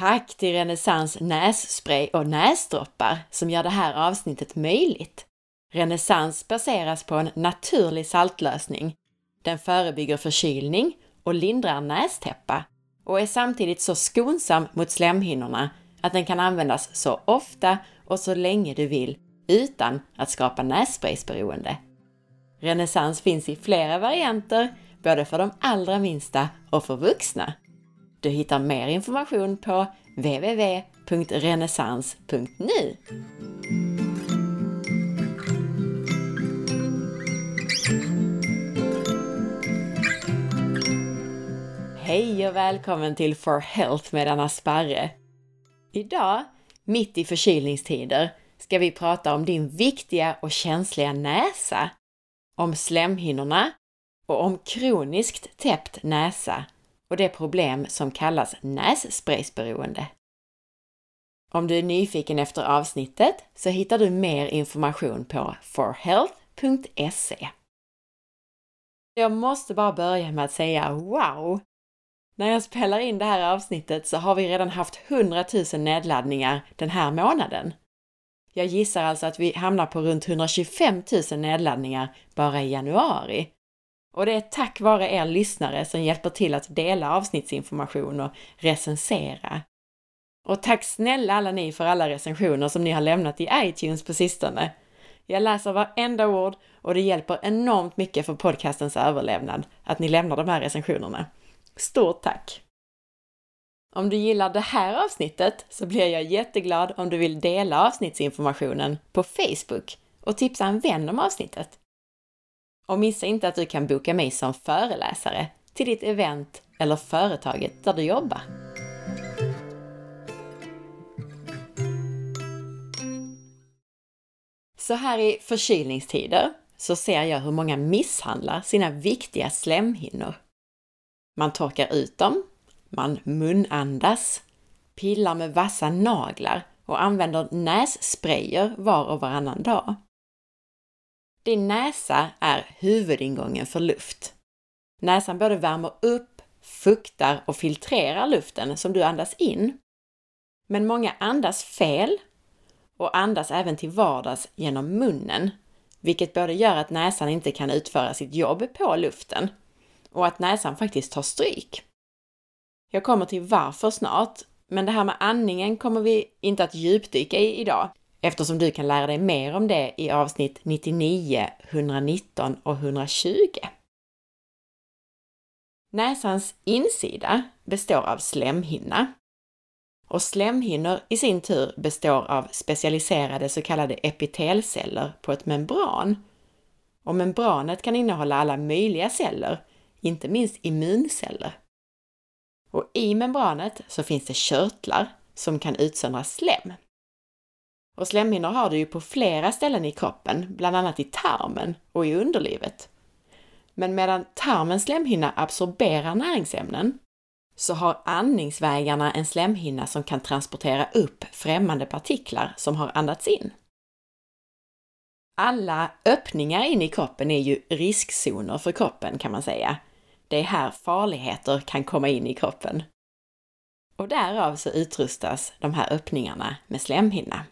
Tack till Renässans nässpray och näsdroppar som gör det här avsnittet möjligt. Renässans baseras på en naturlig saltlösning. Den förebygger förkylning och lindrar nästäppa och är samtidigt så skonsam mot slemhinnorna att den kan användas så ofta och så länge du vill utan att skapa nässpraysberoende. Renässans finns i flera varianter, både för de allra minsta och för vuxna. Du hittar mer information på www.renessans.nu Hej och välkommen till For Health med Anna Sparre! Idag, mitt i förkylningstider, ska vi prata om din viktiga och känsliga näsa, om slemhinnorna och om kroniskt täppt näsa och det problem som kallas nässpraysberoende. Om du är nyfiken efter avsnittet så hittar du mer information på forhealth.se. Jag måste bara börja med att säga wow! När jag spelar in det här avsnittet så har vi redan haft 100 000 nedladdningar den här månaden. Jag gissar alltså att vi hamnar på runt 125 000 nedladdningar bara i januari. Och det är tack vare er lyssnare som hjälper till att dela avsnittsinformation och recensera. Och tack snälla alla ni för alla recensioner som ni har lämnat i iTunes på sistone. Jag läser varenda ord och det hjälper enormt mycket för podcastens överlevnad att ni lämnar de här recensionerna. Stort tack! Om du gillar det här avsnittet så blir jag jätteglad om du vill dela avsnittsinformationen på Facebook och tipsa en vän om avsnittet. Och missa inte att du kan boka mig som föreläsare till ditt event eller företaget där du jobbar. Så här i förkylningstider så ser jag hur många misshandlar sina viktiga slemhinnor. Man torkar ut dem, man munandas, pillar med vassa naglar och använder nässprayer var och varannan dag. Din näsa är huvudingången för luft. Näsan både värmer upp, fuktar och filtrerar luften som du andas in. Men många andas fel och andas även till vardags genom munnen, vilket både gör att näsan inte kan utföra sitt jobb på luften och att näsan faktiskt tar stryk. Jag kommer till varför snart, men det här med andningen kommer vi inte att djupdyka i idag, eftersom du kan lära dig mer om det i avsnitt 99, 119 och 120. Näsans insida består av slemhinna. Och slemhinnor i sin tur består av specialiserade så kallade epitelceller på ett membran. Och membranet kan innehålla alla möjliga celler, inte minst immunceller. Och i membranet så finns det körtlar som kan utsöndra slem. Och slemhinnor har du ju på flera ställen i kroppen, bland annat i tarmen och i underlivet. Men medan tarmens slemhinna absorberar näringsämnen så har andningsvägarna en slemhinna som kan transportera upp främmande partiklar som har andats in. Alla öppningar in i kroppen är ju riskzoner för kroppen kan man säga. Det är här farligheter kan komma in i kroppen. Och därav så utrustas de här öppningarna med slemhinna.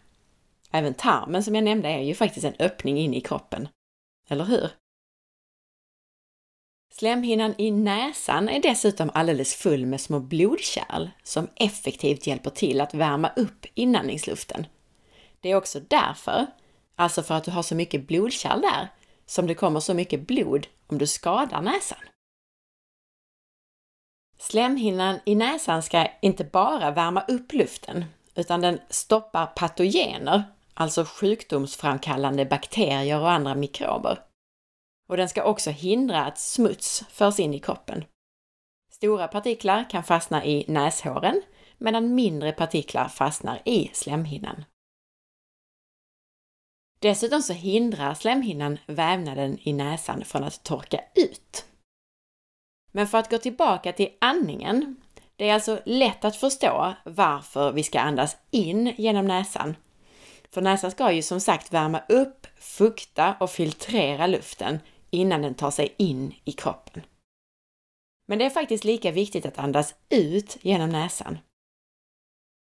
Även tarmen som jag nämnde är ju faktiskt en öppning in i kroppen. Eller hur? Slemhinnan i näsan är dessutom alldeles full med små blodkärl som effektivt hjälper till att värma upp inandningsluften. Det är också därför, alltså för att du har så mycket blodkärl där, som det kommer så mycket blod om du skadar näsan. Slemhinnan i näsan ska inte bara värma upp luften, utan den stoppar patogener, alltså sjukdomsframkallande bakterier och andra mikrober. Och den ska också hindra att smuts förs in i kroppen. Stora partiklar kan fastna i näshåren medan mindre partiklar fastnar i slemhinnan. Dessutom så hindrar slemhinnan vävnaden i näsan från att torka ut. Men för att gå tillbaka till andningen. Det är alltså lätt att förstå varför vi ska andas in genom näsan. För näsan ska ju som sagt värma upp, fukta och filtrera luften innan den tar sig in i kroppen. Men det är faktiskt lika viktigt att andas ut genom näsan.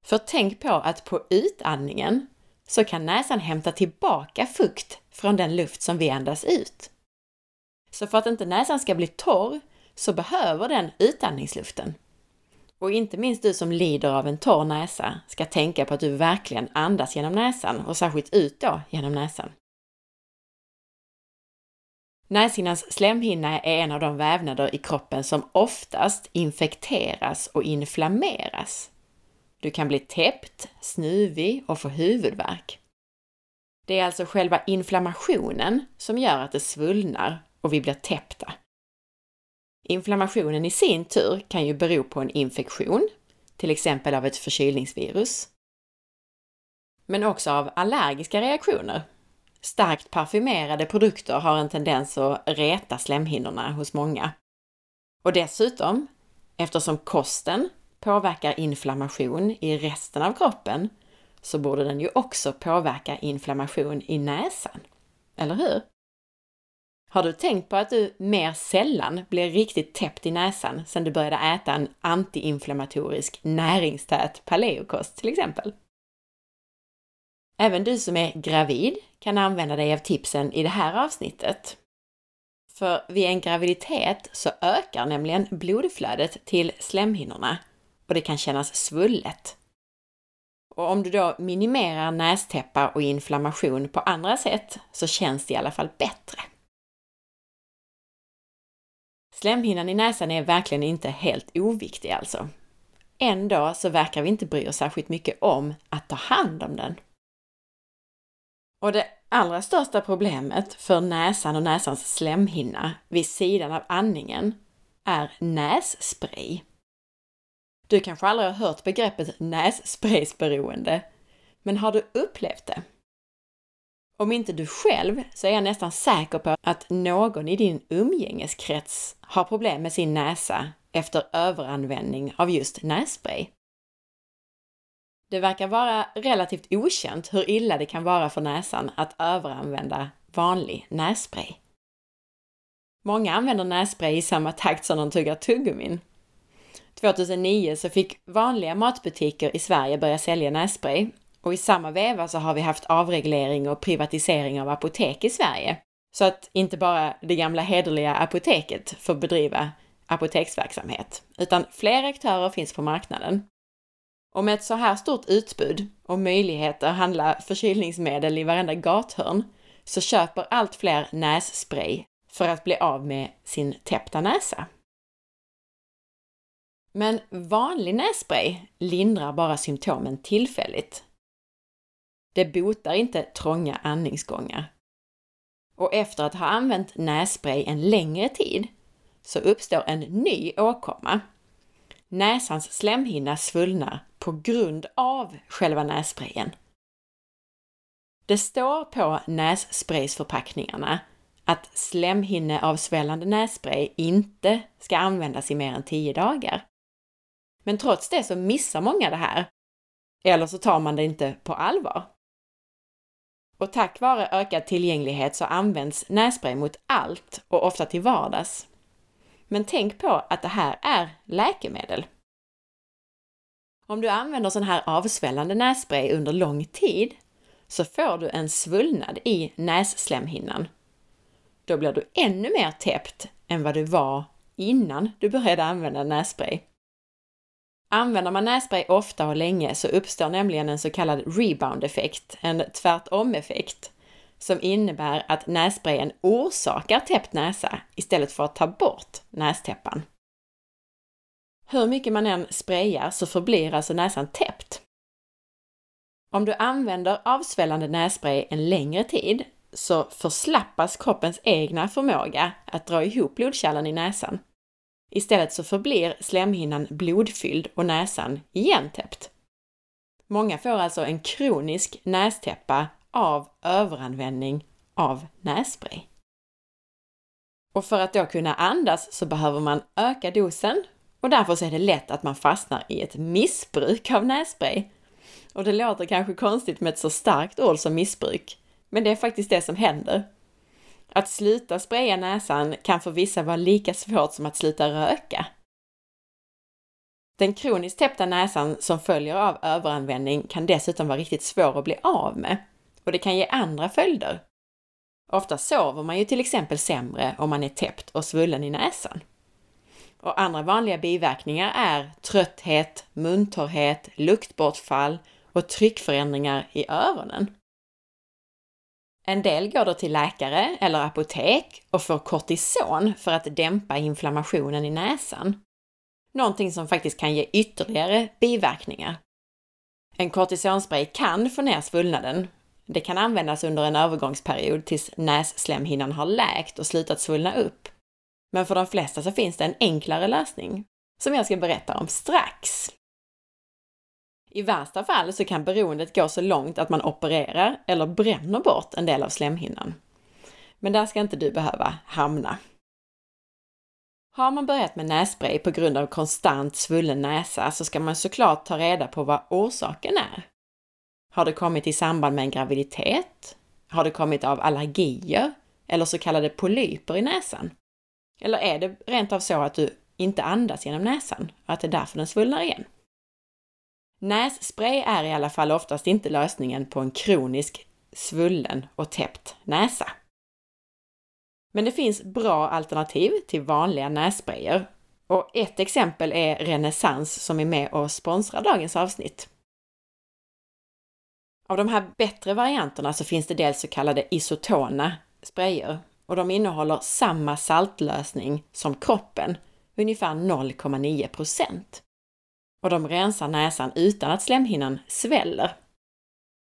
För tänk på att på utandningen så kan näsan hämta tillbaka fukt från den luft som vi andas ut. Så för att inte näsan ska bli torr så behöver den utandningsluften. Och inte minst du som lider av en torr näsa ska tänka på att du verkligen andas genom näsan och särskilt ut då genom näsan. Näshinnans slemhinna är en av de vävnader i kroppen som oftast infekteras och inflammeras. Du kan bli täppt, snuvig och få huvudvärk. Det är alltså själva inflammationen som gör att det svullnar och vi blir täppta. Inflammationen i sin tur kan ju bero på en infektion, till exempel av ett förkylningsvirus, men också av allergiska reaktioner. Starkt parfymerade produkter har en tendens att reta slemhinnorna hos många. Och dessutom, eftersom kosten påverkar inflammation i resten av kroppen, så borde den ju också påverka inflammation i näsan. Eller hur? Har du tänkt på att du mer sällan blir riktigt täppt i näsan sedan du började äta en antiinflammatorisk näringstät paleokost till exempel? Även du som är gravid kan använda dig av tipsen i det här avsnittet. För vid en graviditet så ökar nämligen blodflödet till slemhinnorna och det kan kännas svullet. Och om du då minimerar nästäppa och inflammation på andra sätt så känns det i alla fall bättre. Slemhinnan i näsan är verkligen inte helt oviktig alltså. Ändå så verkar vi inte bry oss särskilt mycket om att ta hand om den. Och det allra största problemet för näsan och näsans slemhinna vid sidan av andningen är nässpray. Du kanske aldrig har hört begreppet nässpraysberoende, men har du upplevt det? Om inte du själv så är jag nästan säker på att någon i din umgängeskrets har problem med sin näsa efter överanvändning av just nässpray. Det verkar vara relativt okänt hur illa det kan vara för näsan att överanvända vanlig nässpray. Många använder nässpray i samma takt som de tuggar tuggummin. 2009 så fick vanliga matbutiker i Sverige börja sälja nässpray och i samma veva så har vi haft avreglering och privatisering av apotek i Sverige. Så att inte bara det gamla hederliga apoteket får bedriva apoteksverksamhet, utan fler aktörer finns på marknaden. Och med ett så här stort utbud och möjligheter att handla förkylningsmedel i varenda gathörn så köper allt fler nässpray för att bli av med sin täppta näsa. Men vanlig nässpray lindrar bara symptomen tillfälligt. Det botar inte trånga andningsgångar. Och efter att ha använt nässpray en längre tid så uppstår en ny åkomma. Näsans slemhinna svullnar på grund av själva nässprayen. Det står på nässpraysförpackningarna att slemhinneavsvällande nässpray inte ska användas i mer än 10 dagar. Men trots det så missar många det här. Eller så tar man det inte på allvar. Och tack vare ökad tillgänglighet så används nässpray mot allt och ofta till vardags. Men tänk på att det här är läkemedel. Om du använder sån här avsvällande nässpray under lång tid så får du en svullnad i nässlemhinnan. Då blir du ännu mer täppt än vad du var innan du började använda nässpray. Använder man nässpray ofta och länge så uppstår nämligen en så kallad rebound-effekt, en tvärtom-effekt, som innebär att nässprayen orsakar täppt näsa istället för att ta bort nästäppan. Hur mycket man än sprayar så förblir alltså näsan täppt. Om du använder avsvällande nässpray en längre tid så förslappas kroppens egna förmåga att dra ihop blodkärlen i näsan. Istället så förblir slemhinnan blodfylld och näsan igentäppt. Många får alltså en kronisk nästäppa av överanvändning av nässpray. Och för att då kunna andas så behöver man öka dosen och därför så är det lätt att man fastnar i ett missbruk av nässpray. Och det låter kanske konstigt med ett så starkt ord som missbruk, men det är faktiskt det som händer. Att sluta spraya näsan kan för vissa vara lika svårt som att sluta röka. Den kroniskt täppta näsan som följer av överanvändning kan dessutom vara riktigt svår att bli av med och det kan ge andra följder. Ofta sover man ju till exempel sämre om man är täppt och svullen i näsan. Och andra vanliga biverkningar är trötthet, muntorrhet, luktbortfall och tryckförändringar i öronen. En del går då till läkare eller apotek och får kortison för att dämpa inflammationen i näsan. Någonting som faktiskt kan ge ytterligare biverkningar. En kortisonspray kan få ner svullnaden. Det kan användas under en övergångsperiod tills nässlemhinnan har läkt och slutat svullna upp. Men för de flesta så finns det en enklare lösning, som jag ska berätta om strax. I värsta fall så kan beroendet gå så långt att man opererar eller bränner bort en del av slemhinnan. Men där ska inte du behöva hamna. Har man börjat med nässpray på grund av konstant svullen näsa så ska man såklart ta reda på vad orsaken är. Har det kommit i samband med en graviditet? Har det kommit av allergier eller så kallade polyper i näsan? Eller är det rent av så att du inte andas genom näsan och att det är därför den svullnar igen? Nässpray är i alla fall oftast inte lösningen på en kronisk svullen och täppt näsa. Men det finns bra alternativ till vanliga nässprayer och ett exempel är Renaissance som är med och sponsrar dagens avsnitt. Av de här bättre varianterna så finns det dels så kallade isotona sprayer och de innehåller samma saltlösning som kroppen, ungefär 0,9 och de rensar näsan utan att slemhinnan sväller.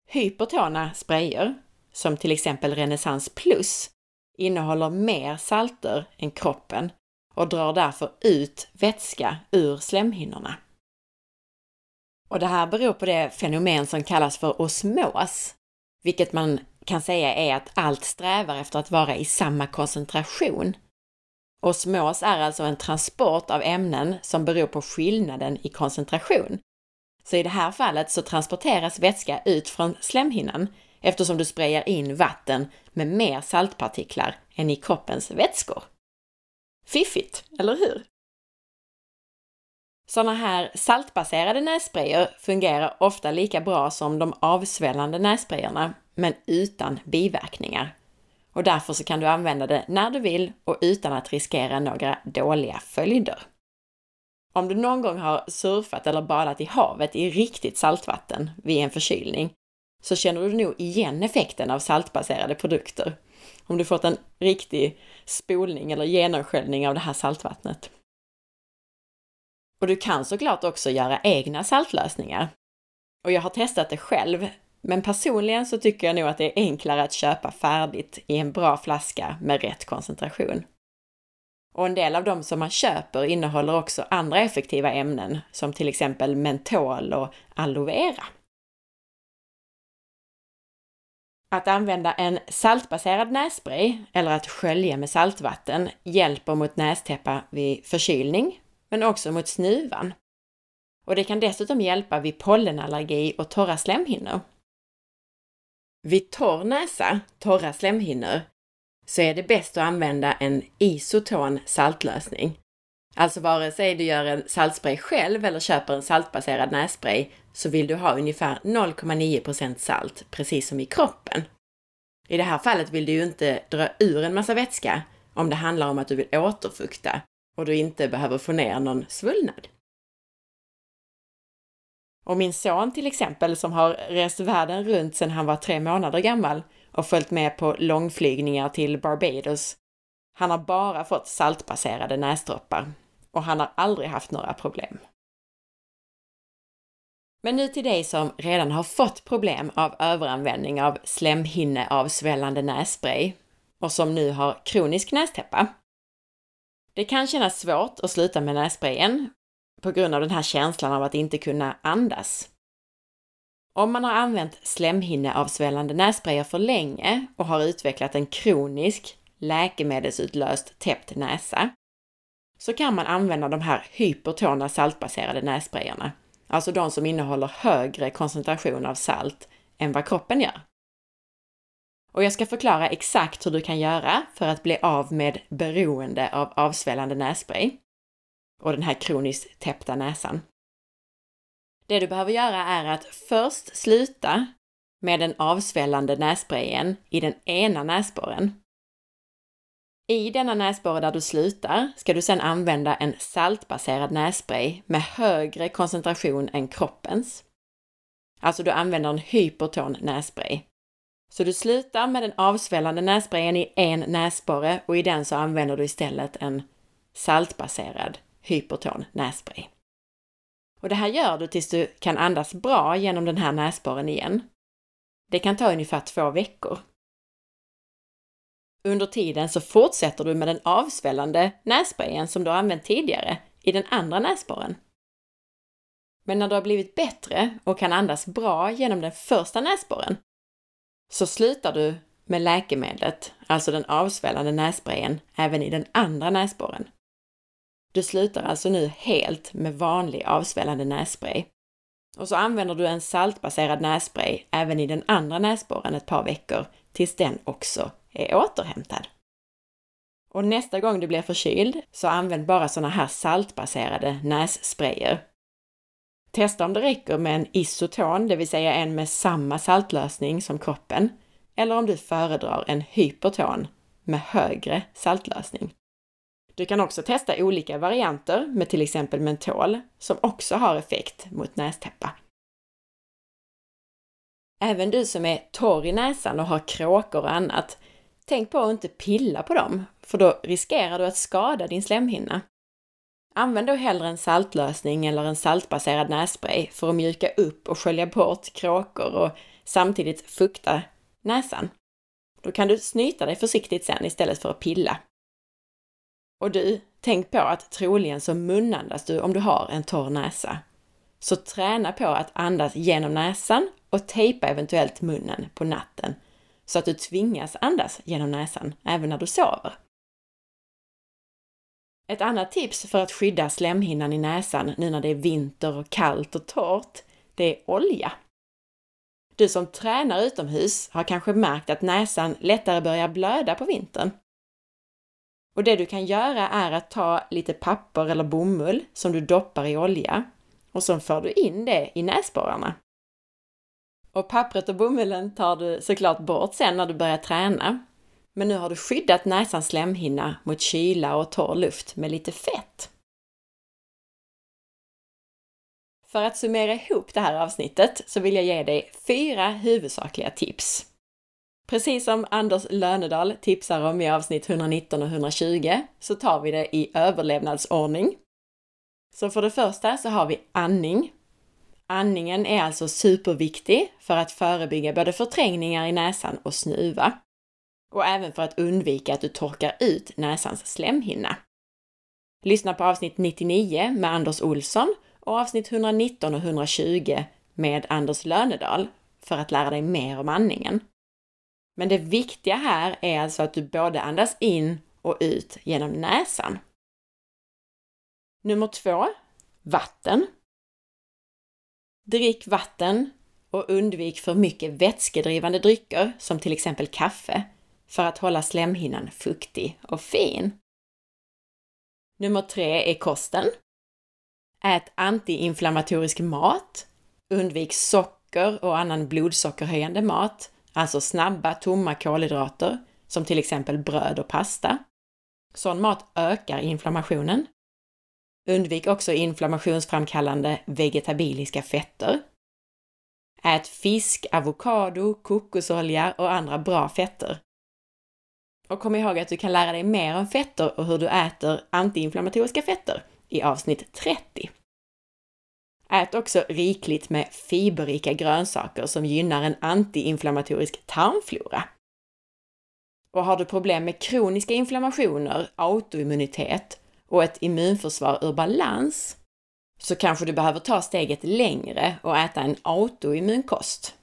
Hypertona sprayer, som till exempel Renaissance Plus, innehåller mer salter än kroppen och drar därför ut vätska ur slemhinnorna. Och det här beror på det fenomen som kallas för osmos, vilket man kan säga är att allt strävar efter att vara i samma koncentration Osmos är alltså en transport av ämnen som beror på skillnaden i koncentration. Så i det här fallet så transporteras vätska ut från slemhinnan eftersom du sprayar in vatten med mer saltpartiklar än i kroppens vätskor. Fiffigt, eller hur? Sådana här saltbaserade nässprayer fungerar ofta lika bra som de avsvällande nässprayerna, men utan biverkningar och därför så kan du använda det när du vill och utan att riskera några dåliga följder. Om du någon gång har surfat eller badat i havet i riktigt saltvatten vid en förkylning så känner du nog igen effekten av saltbaserade produkter. Om du fått en riktig spolning eller genomsköljning av det här saltvattnet. Och du kan såklart också göra egna saltlösningar. Och jag har testat det själv men personligen så tycker jag nog att det är enklare att köpa färdigt i en bra flaska med rätt koncentration. Och en del av de som man köper innehåller också andra effektiva ämnen, som till exempel mentol och aloe vera. Att använda en saltbaserad nässpray eller att skölja med saltvatten hjälper mot nästäppa vid förkylning, men också mot snuvan. Och det kan dessutom hjälpa vid pollenallergi och torra slemhinnor. Vid torr näsa, torra slemhinnor, så är det bäst att använda en isoton saltlösning. Alltså vare sig du gör en saltspray själv eller köper en saltbaserad nässpray så vill du ha ungefär 0,9% salt, precis som i kroppen. I det här fallet vill du ju inte dra ur en massa vätska om det handlar om att du vill återfukta och du inte behöver få ner någon svullnad. Och min son till exempel, som har rest världen runt sedan han var tre månader gammal och följt med på långflygningar till Barbados, han har bara fått saltbaserade näsdroppar och han har aldrig haft några problem. Men nu till dig som redan har fått problem av överanvändning av slemhinneavsvällande nässpray och som nu har kronisk nästäppa. Det kan kännas svårt att sluta med nässprayen på grund av den här känslan av att inte kunna andas. Om man har använt slemhinneavsvällande nässprayer för länge och har utvecklat en kronisk läkemedelsutlöst täppt näsa så kan man använda de här hypertona saltbaserade nässprayerna, alltså de som innehåller högre koncentration av salt än vad kroppen gör. Och jag ska förklara exakt hur du kan göra för att bli av med beroende av avsvällande nässpray och den här kroniskt täppta näsan Det du behöver göra är att först sluta med den avsvällande nässprayen i den ena näsborren. I denna näsborre där du slutar ska du sedan använda en saltbaserad nässpray med högre koncentration än kroppens. Alltså du använder en hyperton nässpray. Så du slutar med den avsvällande nässprayen i en näsborre och i den så använder du istället en saltbaserad hyperton nässpray. Och det här gör du tills du kan andas bra genom den här näsborren igen. Det kan ta ungefär två veckor. Under tiden så fortsätter du med den avsvällande nässprayen som du har använt tidigare i den andra näsborren. Men när du har blivit bättre och kan andas bra genom den första näsborren så slutar du med läkemedlet, alltså den avsvällande nässprayen, även i den andra näsborren. Du slutar alltså nu helt med vanlig avsvällande nässpray. Och så använder du en saltbaserad nässpray även i den andra näsborren ett par veckor tills den också är återhämtad. Och nästa gång du blir förkyld så använd bara sådana här saltbaserade nässprayer. Testa om det räcker med en isoton, det vill säga en med samma saltlösning som kroppen, eller om du föredrar en hyperton med högre saltlösning. Du kan också testa olika varianter med till exempel mentol som också har effekt mot nästäppa. Även du som är torr i näsan och har kråkor och annat, tänk på att inte pilla på dem, för då riskerar du att skada din slemhinna. Använd då hellre en saltlösning eller en saltbaserad nässpray för att mjuka upp och skölja bort kråkor och samtidigt fukta näsan. Då kan du snyta dig försiktigt sen istället för att pilla. Och du, tänk på att troligen så munandas du om du har en torr näsa. Så träna på att andas genom näsan och tejpa eventuellt munnen på natten så att du tvingas andas genom näsan även när du sover. Ett annat tips för att skydda slemhinnan i näsan nu när det är vinter och kallt och torrt, det är olja. Du som tränar utomhus har kanske märkt att näsan lättare börjar blöda på vintern. Och det du kan göra är att ta lite papper eller bomull som du doppar i olja och så för du in det i näsborrarna. Och pappret och bomullen tar du såklart bort sen när du börjar träna. Men nu har du skyddat näsans slemhinna mot kyla och torr luft med lite fett. För att summera ihop det här avsnittet så vill jag ge dig fyra huvudsakliga tips. Precis som Anders Lönedal tipsar om i avsnitt 119 och 120 så tar vi det i överlevnadsordning. Så för det första så har vi andning. Andningen är alltså superviktig för att förebygga både förträngningar i näsan och snuva. Och även för att undvika att du torkar ut näsans slemhinna. Lyssna på avsnitt 99 med Anders Olsson och avsnitt 119 och 120 med Anders Lönedal för att lära dig mer om andningen. Men det viktiga här är alltså att du både andas in och ut genom näsan. Nummer två, vatten. Drick vatten och undvik för mycket vätskedrivande drycker som till exempel kaffe för att hålla slemhinnan fuktig och fin. Nummer tre är kosten. Ät antiinflammatorisk mat. Undvik socker och annan blodsockerhöjande mat alltså snabba, tomma kolhydrater, som till exempel bröd och pasta. Sån mat ökar inflammationen. Undvik också inflammationsframkallande vegetabiliska fetter. Ät fisk, avokado, kokosolja och andra bra fetter. Och kom ihåg att du kan lära dig mer om fetter och hur du äter antiinflammatoriska fetter i avsnitt 30. Ät också rikligt med fiberrika grönsaker som gynnar en antiinflammatorisk tarmflora. Och har du problem med kroniska inflammationer, autoimmunitet och ett immunförsvar ur balans så kanske du behöver ta steget längre och äta en autoimmunkost.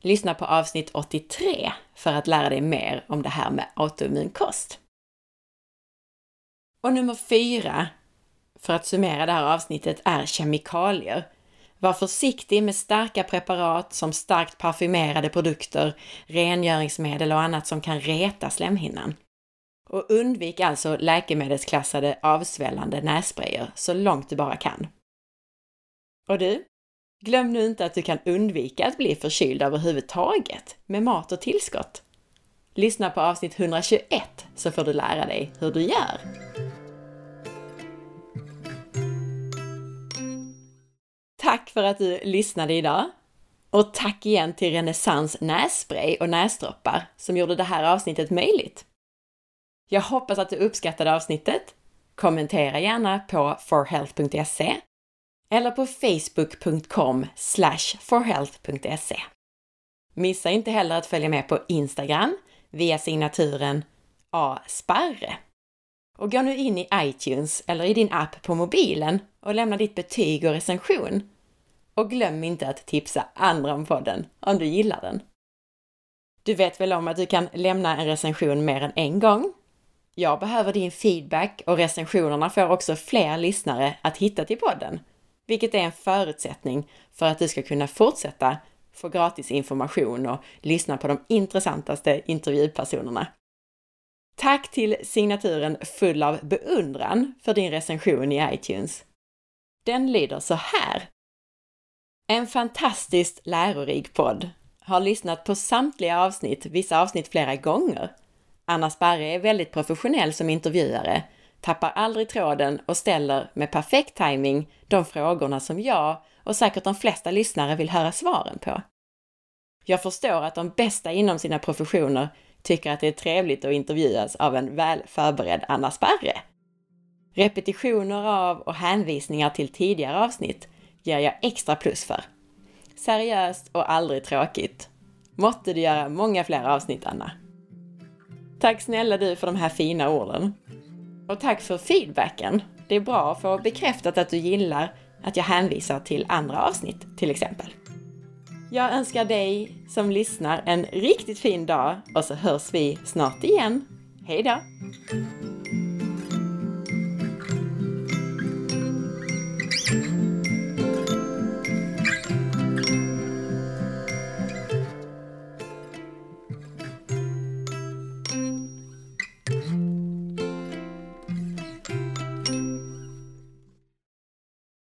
Lyssna på avsnitt 83 för att lära dig mer om det här med autoimmunkost. Och nummer fyra för att summera det här avsnittet är kemikalier. Var försiktig med starka preparat som starkt parfymerade produkter, rengöringsmedel och annat som kan reta slemhinnan. Och undvik alltså läkemedelsklassade avsvällande nässprayer så långt du bara kan. Och du, Glöm nu inte att du kan undvika att bli förkyld överhuvudtaget med mat och tillskott. Lyssna på avsnitt 121 så får du lära dig hur du gör. Tack för att du lyssnade idag! Och tack igen till Renässans nässpray och näsdroppar som gjorde det här avsnittet möjligt. Jag hoppas att du uppskattade avsnittet. Kommentera gärna på forhealth.se eller på facebook.com forhealth.se. Missa inte heller att följa med på Instagram via signaturen asparre. Och gå nu in i iTunes eller i din app på mobilen och lämna ditt betyg och recension. Och glöm inte att tipsa andra om podden om du gillar den. Du vet väl om att du kan lämna en recension mer än en gång? Jag behöver din feedback och recensionerna får också fler lyssnare att hitta till podden, vilket är en förutsättning för att du ska kunna fortsätta få gratis information och lyssna på de intressantaste intervjupersonerna. Tack till signaturen Full av beundran för din recension i iTunes. Den lyder så här. En fantastiskt lärorik podd. Har lyssnat på samtliga avsnitt, vissa avsnitt flera gånger. Anna Sparre är väldigt professionell som intervjuare, tappar aldrig tråden och ställer med perfekt timing de frågorna som jag och säkert de flesta lyssnare vill höra svaren på. Jag förstår att de bästa inom sina professioner tycker att det är trevligt att intervjuas av en väl förberedd Anna Sparre. Repetitioner av och hänvisningar till tidigare avsnitt ger jag extra plus för. Seriöst och aldrig tråkigt. Måtte du göra många fler avsnitt, Anna. Tack snälla du för de här fina orden. Och tack för feedbacken. Det är bra att få bekräftat att du gillar att jag hänvisar till andra avsnitt, till exempel. Jag önskar dig som lyssnar en riktigt fin dag och så hörs vi snart igen. Hej då!